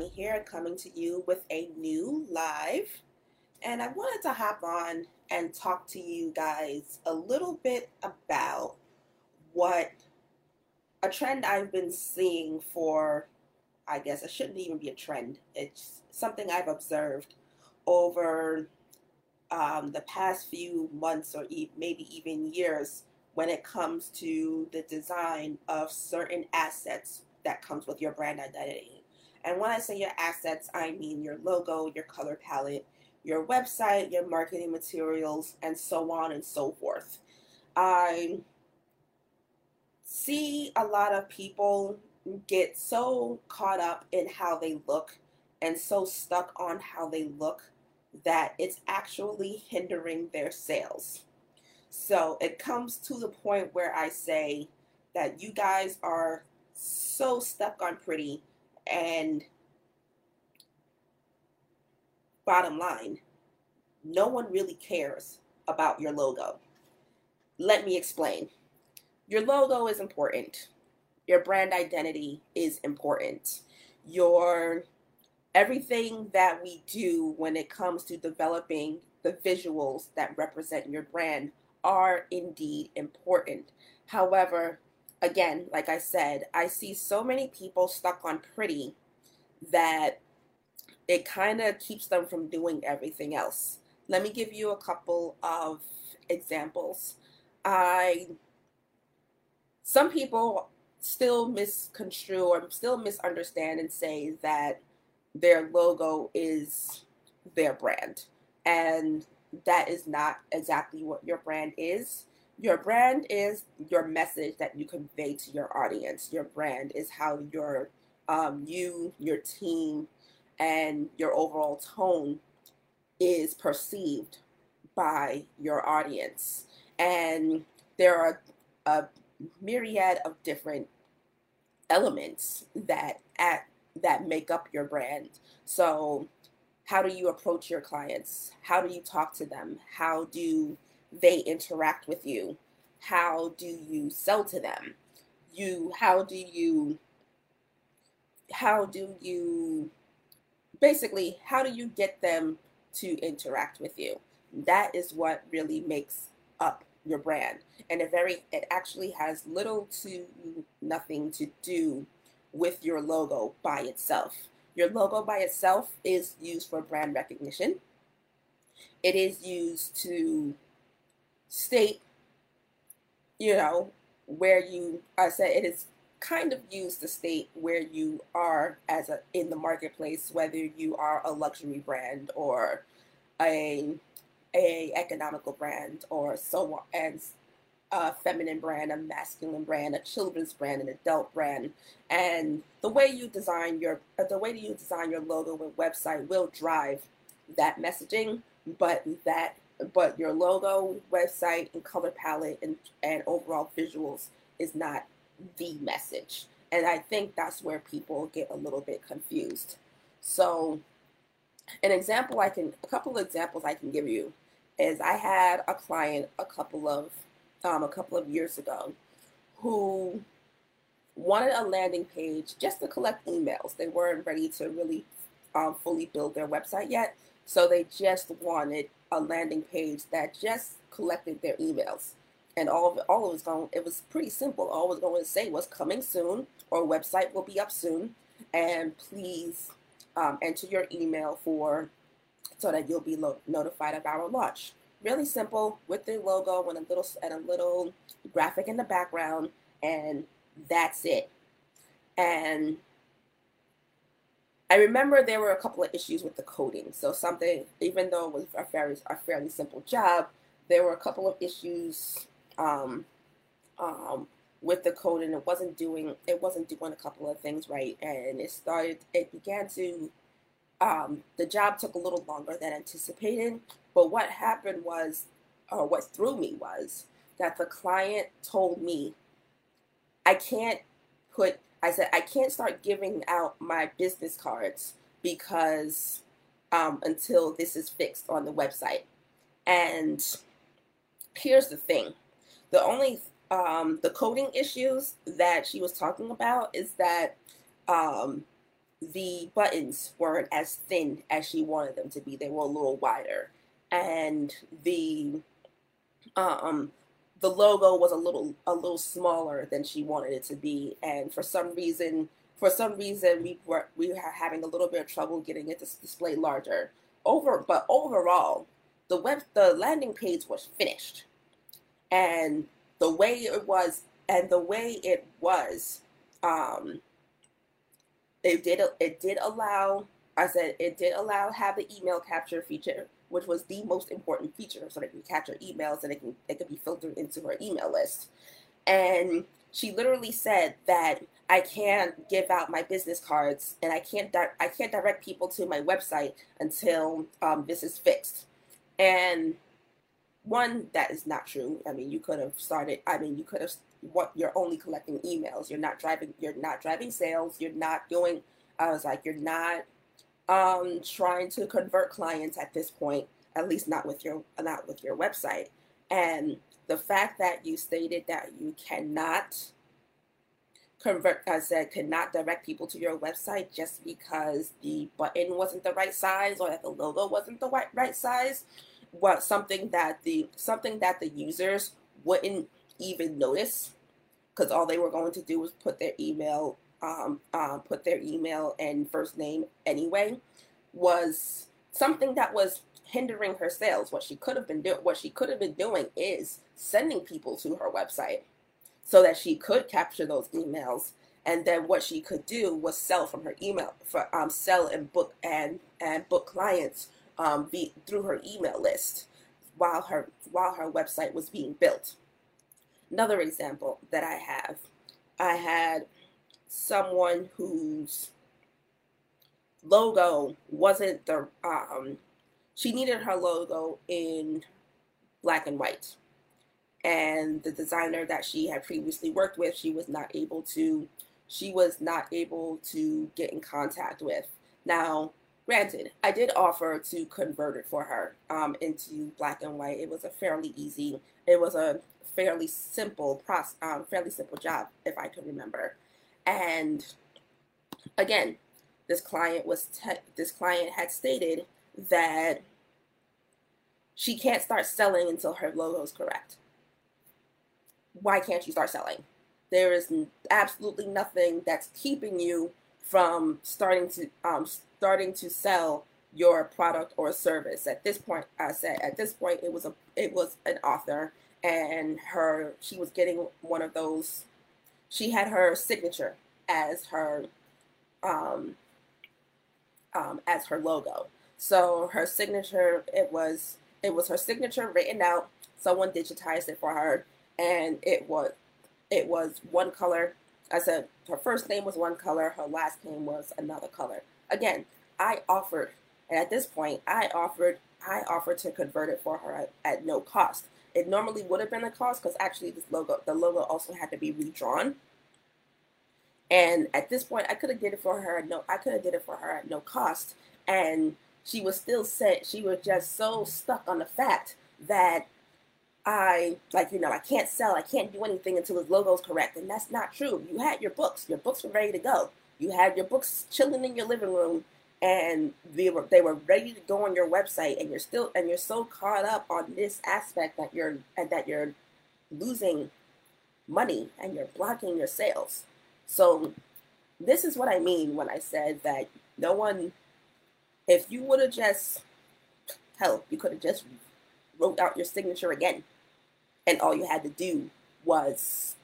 here, coming to you with a new live. And I wanted to hop on and talk to you guys a little bit about what a trend I've been seeing for, I guess it shouldn't even be a trend. It's something I've observed over um, the past few months or e- maybe even years when it comes to the design of certain assets that comes with your brand identity. And when I say your assets, I mean your logo, your color palette, your website, your marketing materials, and so on and so forth. I see a lot of people get so caught up in how they look and so stuck on how they look that it's actually hindering their sales. So it comes to the point where I say that you guys are so stuck on pretty and bottom line, no one really cares about your logo. Let me explain. Your logo is important. Your brand identity is important. Your everything that we do when it comes to developing the visuals that represent your brand are indeed important. However, again, like I said, I see so many people stuck on pretty that it kind of keeps them from doing everything else. Let me give you a couple of examples. I some people still misconstrue or still misunderstand and say that their logo is their brand. And that is not exactly what your brand is. Your brand is your message that you convey to your audience. Your brand is how your um, you, your team, and your overall tone is perceived by your audience. And there are a myriad of different elements that at that make up your brand. So how do you approach your clients? How do you talk to them? How do they interact with you? How do you sell to them? You how do you how do you basically how do you get them to interact with you? That is what really makes up your brand. And it very it actually has little to nothing to do with your logo by itself. Your logo by itself is used for brand recognition. It is used to state, you know, where you, I said it is kind of used to state where you are as a in the marketplace, whether you are a luxury brand or a a economical brand or so on and a feminine brand, a masculine brand, a children's brand, an adult brand, and the way you design your uh, the way you design your logo and website will drive that messaging. But that but your logo, website, and color palette and and overall visuals is not the message. And I think that's where people get a little bit confused. So, an example I can, a couple of examples I can give you is I had a client a couple of um, a couple of years ago who wanted a landing page just to collect emails. They weren't ready to really um, fully build their website yet, so they just wanted a landing page that just collected their emails. And all of all it was going, it was pretty simple. All it was going to say was coming soon, or website will be up soon, and please um, enter your email for so that you'll be lo- notified of our launch really simple with the logo and a little and a little graphic in the background, and that's it. And I remember there were a couple of issues with the coding. So something, even though it was a fairly a fairly simple job, there were a couple of issues um, um, with the coding. It wasn't doing it wasn't doing a couple of things right, and it started. It began to um, the job took a little longer than anticipated, but what happened was, or what threw me was, that the client told me, I can't put, I said, I can't start giving out my business cards because um, until this is fixed on the website. And here's the thing the only um, the coding issues that she was talking about is that um, the buttons weren't as thin as she wanted them to be. They were a little wider, and the um the logo was a little a little smaller than she wanted it to be. And for some reason, for some reason, we were we were having a little bit of trouble getting it to display larger. Over, but overall, the web the landing page was finished, and the way it was and the way it was um, it did it did allow I said it did allow have the email capture feature, which was the most important feature, so that you can capture emails and it can it could be filtered into her email list. And she literally said that I can't give out my business cards and I can't di- I can't direct people to my website until um, this is fixed. And one that is not true. I mean, you could have started. I mean, you could have what you're only collecting emails. You're not driving. You're not driving sales. You're not doing. I was like, you're not um, trying to convert clients at this point. At least not with your not with your website. And the fact that you stated that you cannot convert, I said, cannot direct people to your website just because the button wasn't the right size or that the logo wasn't the right right size what something that the something that the users wouldn't even notice because all they were going to do was put their email um, uh, put their email and first name anyway was something that was hindering her sales what she could have been doing what she could have been doing is sending people to her website so that she could capture those emails and then what she could do was sell from her email for um, sell and book and and book clients um, be, through her email list while her while her website was being built. Another example that I have, I had someone whose logo wasn't the um, she needed her logo in black and white and the designer that she had previously worked with she was not able to she was not able to get in contact with now Granted, I did offer to convert it for her um, into black and white. It was a fairly easy, it was a fairly simple process, um, fairly simple job, if I can remember. And again, this client was te- this client had stated that she can't start selling until her logo is correct. Why can't you start selling? There is absolutely nothing that's keeping you from starting to um, starting to sell your product or service. At this point, I said at this point it was a it was an author and her she was getting one of those she had her signature as her um, um, as her logo. So her signature it was it was her signature written out. Someone digitized it for her and it was it was one color. I said her first name was one color, her last name was another color. Again, I offered, and at this point, I offered, I offered to convert it for her at, at no cost. It normally would have been a cost because actually this logo, the logo also had to be redrawn. And at this point, I could have did it for her. No, I could have did it for her at no cost, and she was still set. She was just so stuck on the fact that I like you know I can't sell, I can't do anything until his logo's correct, and that's not true. You had your books, your books were ready to go. You had your books chilling in your living room, and they were they were ready to go on your website, and you're still and you're so caught up on this aspect that you're that you're losing money and you're blocking your sales. So this is what I mean when I said that no one, if you would have just hell, you could have just wrote out your signature again, and all you had to do was,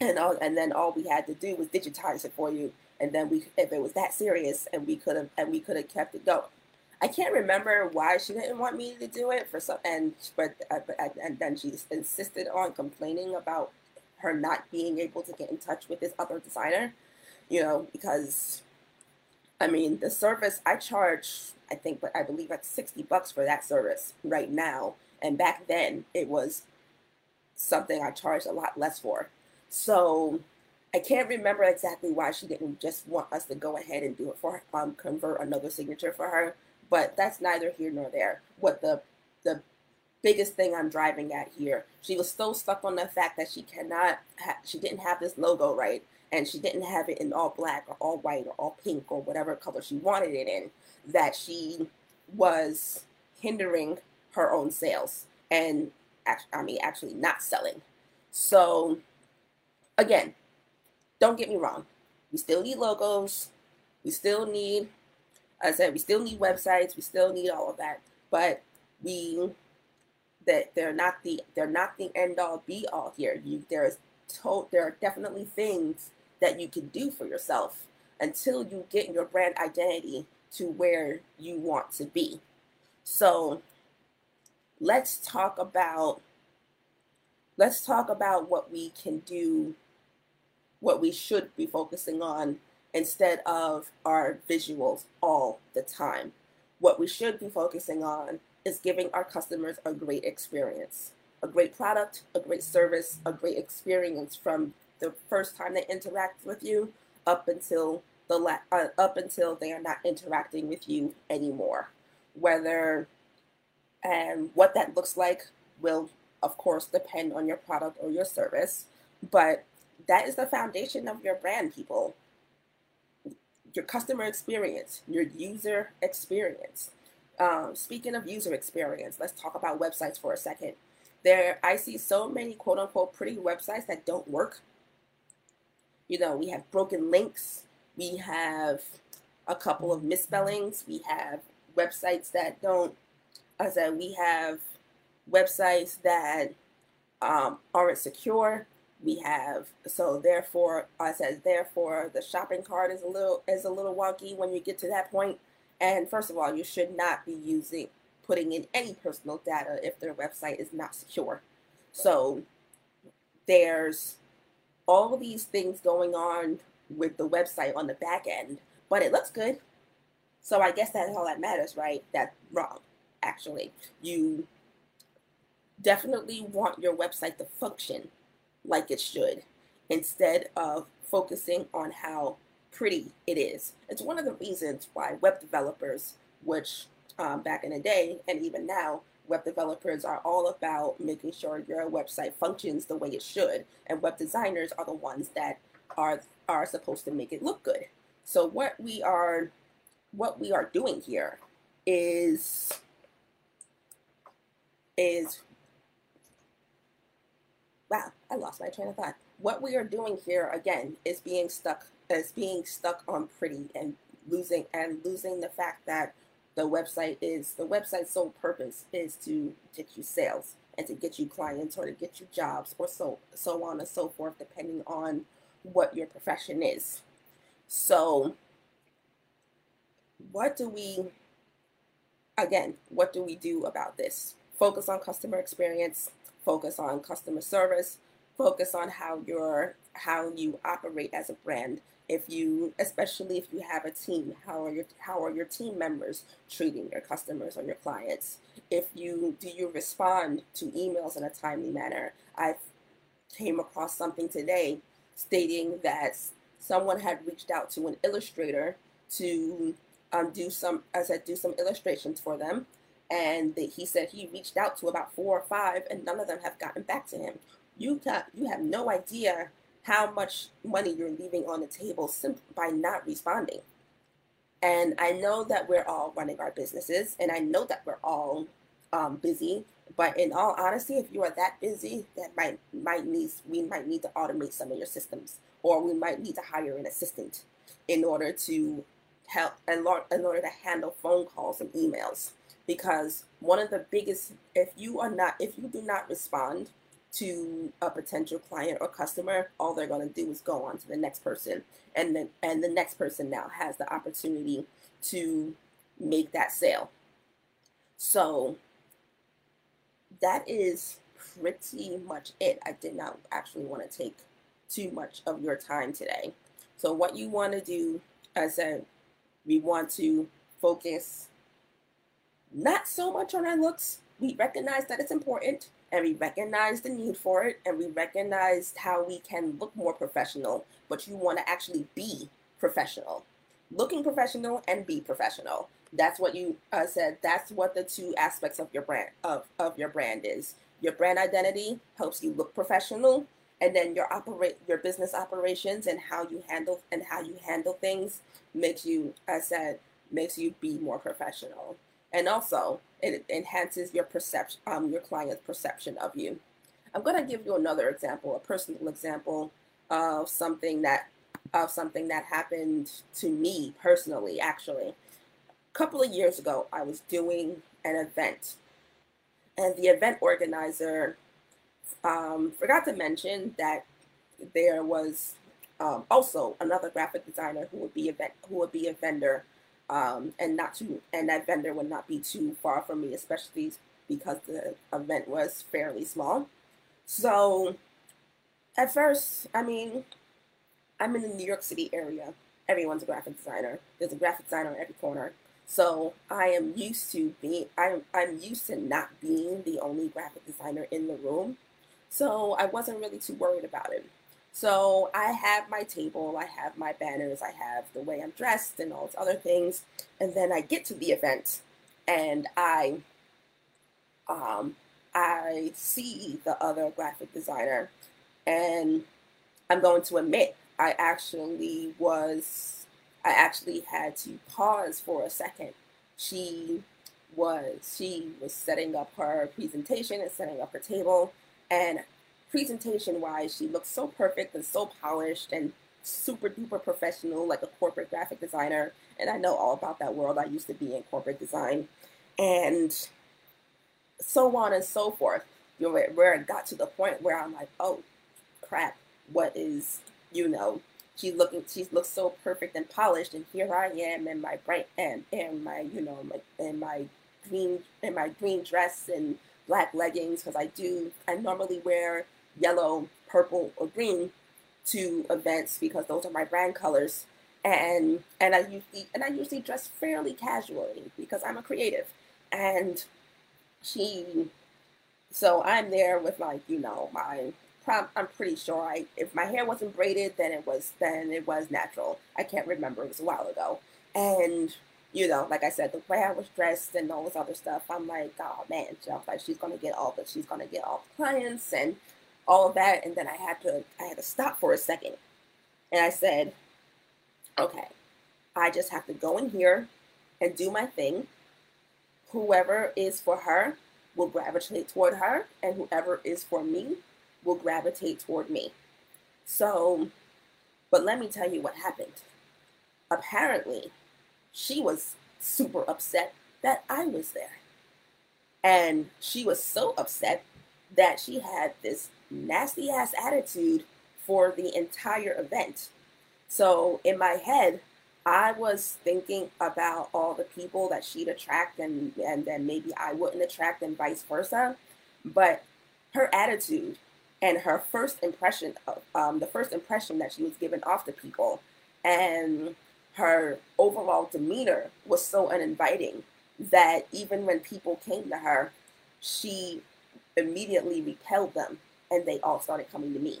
and all, and then all we had to do was digitize it for you and then we if it was that serious and we could have and we could have kept it going. I can't remember why she didn't want me to do it for some and but uh, and then she insisted on complaining about her not being able to get in touch with this other designer you know because i mean the service i charge i think but i believe like 60 bucks for that service right now. And back then it was something i charged a lot less for. So I can't remember exactly why she didn't just want us to go ahead and do it for her, um, convert another signature for her, but that's neither here nor there. What the the biggest thing I'm driving at here. She was so stuck on the fact that she cannot, ha- she didn't have this logo right, and she didn't have it in all black or all white or all pink or whatever color she wanted it in, that she was hindering her own sales and I mean actually not selling. So again, don't get me wrong. We still need logos. We still need I said we still need websites, we still need all of that. But we that they're not the they're not the end all be all here. You there's to, there are definitely things that you can do for yourself until you get your brand identity to where you want to be. So let's talk about let's talk about what we can do what we should be focusing on instead of our visuals all the time. What we should be focusing on is giving our customers a great experience, a great product, a great service, a great experience from the first time they interact with you up until the la- uh, up until they are not interacting with you anymore. Whether and what that looks like will of course depend on your product or your service, but that is the foundation of your brand, people. Your customer experience, your user experience. Um, speaking of user experience, let's talk about websites for a second. There, I see so many quote unquote pretty websites that don't work you know, we have broken links, we have a couple of misspellings, we have websites that don't, as I said, we have websites that um, aren't secure. We have so therefore, I said therefore, the shopping cart is a little is a little wonky when you get to that point. And first of all, you should not be using putting in any personal data if their website is not secure. So there's all these things going on with the website on the back end, but it looks good. So I guess that's all that matters, right? That's wrong, actually. You definitely want your website to function like it should instead of focusing on how pretty it is. It's one of the reasons why web developers, which um, back in the day and even now, web developers are all about making sure your website functions the way it should, and web designers are the ones that are are supposed to make it look good. So what we are what we are doing here is is wow, I lost my train of thought. What we are doing here again is being stuck is being stuck on pretty and losing and losing the fact that the website is the website's sole purpose is to get you sales and to get you clients or to get you jobs or so so on and so forth depending on what your profession is so what do we again what do we do about this focus on customer experience focus on customer service focus on how your how you operate as a brand. If you especially if you have a team how are your how are your team members treating your customers or your clients? If you do you respond to emails in a timely manner? I came across something today stating that someone had reached out to an illustrator to um, do some as i do some illustrations for them and he said he reached out to about four or five and none of them have gotten back to him you got you have no idea how much money you're leaving on the table simply by not responding. And I know that we're all running our businesses, and I know that we're all um, busy. But in all honesty, if you are that busy, that might might need we might need to automate some of your systems, or we might need to hire an assistant in order to help in order to handle phone calls and emails. Because one of the biggest, if you are not, if you do not respond to a potential client or customer, all they're going to do is go on to the next person, and then and the next person now has the opportunity to make that sale. So that is pretty much it. I did not actually want to take too much of your time today. So what you want to do, as I said, we want to focus not so much on our looks. We recognize that it's important and we recognize the need for it and we recognize how we can look more professional but you want to actually be professional looking professional and be professional. That's what you uh, said. That's what the two aspects of your brand of, of your brand is. Your brand identity helps you look professional, and then your operate your business operations and how you handle and how you handle things makes you, I said, makes you be more professional. And also, it enhances your perception, um, your client's perception of you. I'm going to give you another example, a personal example of something that of something that happened to me personally. Actually, a couple of years ago, I was doing an event, and the event organizer um, forgot to mention that there was um, also another graphic designer who would be a who would be a vendor, um, and not too and that vendor would not be too far from me, especially because the event was fairly small. So, at first, I mean, I'm in the New York City area. Everyone's a graphic designer. There's a graphic designer on every corner. So I am used to being I'm I'm used to not being the only graphic designer in the room. So I wasn't really too worried about it. So I have my table, I have my banners, I have the way I'm dressed and all those other things. And then I get to the event and I um I see the other graphic designer and I'm going to admit I actually was I actually had to pause for a second. She was she was setting up her presentation and setting up her table and presentation wise, she looks so perfect and so polished and super duper professional, like a corporate graphic designer. And I know all about that world. I used to be in corporate design. And so on and so forth. You know, where it got to the point where I'm like, oh crap, what is, you know, she's looking she looks so perfect and polished and here I am in my bright and in my, you know, my in my green in my green dress and black leggings because I do I normally wear yellow, purple, or green to events because those are my brand colors. And and I usually and I usually dress fairly casually because I'm a creative. And she so I'm there with like, you know, my I'm pretty sure I if my hair wasn't braided then it was then it was natural. I can't remember, it was a while ago. And you know, like I said, the way I was dressed and all this other stuff, I'm like, oh man, was like, she's gonna get all the she's gonna get all the clients and all of that, and then I had to I had to stop for a second, and I said, okay, I just have to go in here and do my thing. Whoever is for her will gravitate toward her, and whoever is for me will gravitate toward me. So, but let me tell you what happened. Apparently, she was super upset that I was there. And she was so upset that she had this nasty ass attitude for the entire event. So in my head, I was thinking about all the people that she'd attract and and then maybe I wouldn't attract and vice versa. But her attitude and her first impression of um, the first impression that she was given off to people and her overall demeanor was so uninviting that even when people came to her, she immediately repelled them and they all started coming to me.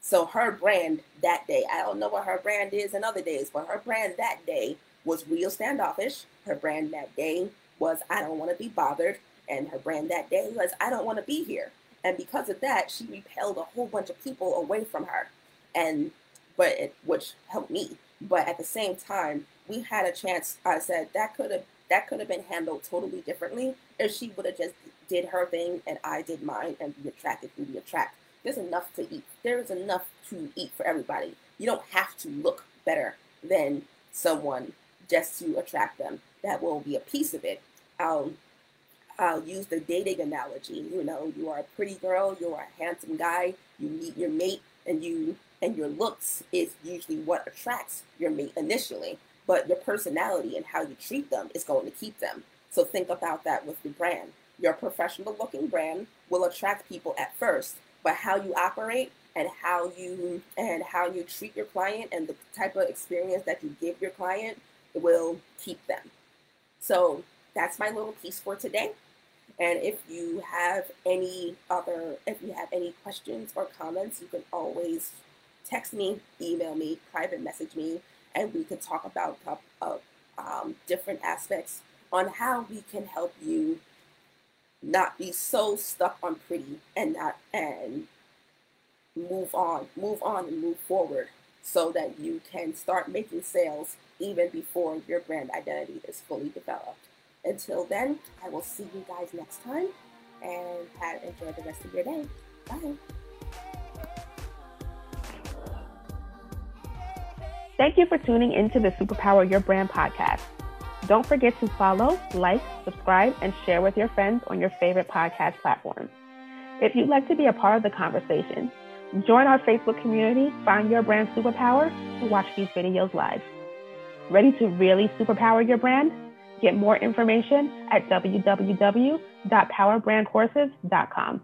So her brand that day, I don't know what her brand is in other days, but her brand that day was real standoffish. Her brand that day was I don't want to be bothered. And her brand that day was I don't want to be here. And because of that, she repelled a whole bunch of people away from her. And but it, which helped me. But at the same time, we had a chance. I said that could have that could have been handled totally differently if she would have just did her thing and I did mine and be attracted who we attract. There's enough to eat. There is enough to eat for everybody. You don't have to look better than someone just to attract them. That will be a piece of it. I'll I'll use the dating analogy. You know, you are a pretty girl, you are a handsome guy, you meet your mate, and you and your looks is usually what attracts your mate initially. But your personality and how you treat them is going to keep them. So think about that with your brand. Your professional looking brand will attract people at first, but how you operate and how you and how you treat your client and the type of experience that you give your client will keep them. So that's my little piece for today. And if you have any other, if you have any questions or comments, you can always text me, email me, private message me, and we could talk about uh, um, different aspects on how we can help you not be so stuck on pretty and not and move on, move on and move forward so that you can start making sales even before your brand identity is fully developed. Until then, I will see you guys next time and have, enjoy the rest of your day. Bye. Thank you for tuning into the Superpower Your Brand podcast. Don't forget to follow, like, subscribe, and share with your friends on your favorite podcast platform. If you'd like to be a part of the conversation, join our Facebook community, Find Your Brand Superpower, to watch these videos live. Ready to really superpower your brand? Get more information at www.powerbrandcourses.com.